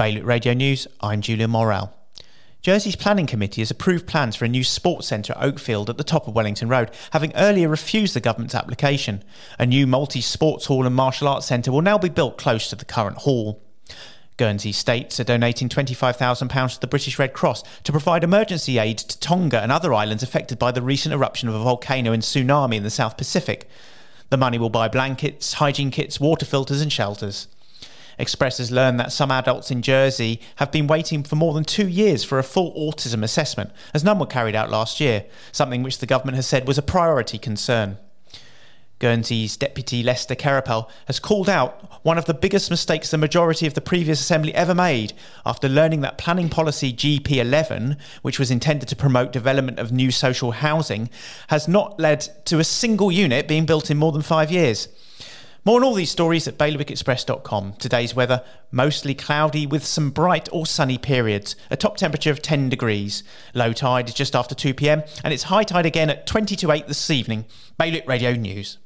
Bailiwick Radio News, I'm Julian Morrell. Jersey's planning committee has approved plans for a new sports centre at Oakfield at the top of Wellington Road, having earlier refused the government's application. A new multi sports hall and martial arts centre will now be built close to the current hall. Guernsey states are donating £25,000 to the British Red Cross to provide emergency aid to Tonga and other islands affected by the recent eruption of a volcano and tsunami in the South Pacific. The money will buy blankets, hygiene kits, water filters, and shelters. Express has learned that some adults in Jersey have been waiting for more than two years for a full autism assessment, as none were carried out last year, something which the government has said was a priority concern. Guernsey's Deputy Lester Queripel has called out one of the biggest mistakes the majority of the previous Assembly ever made after learning that planning policy GP11, which was intended to promote development of new social housing, has not led to a single unit being built in more than five years. More on all these stories at bailiwickexpress.com. Today's weather mostly cloudy with some bright or sunny periods. A top temperature of 10 degrees. Low tide is just after 2 pm, and it's high tide again at 20 to 8 this evening. Bailiwick Radio News.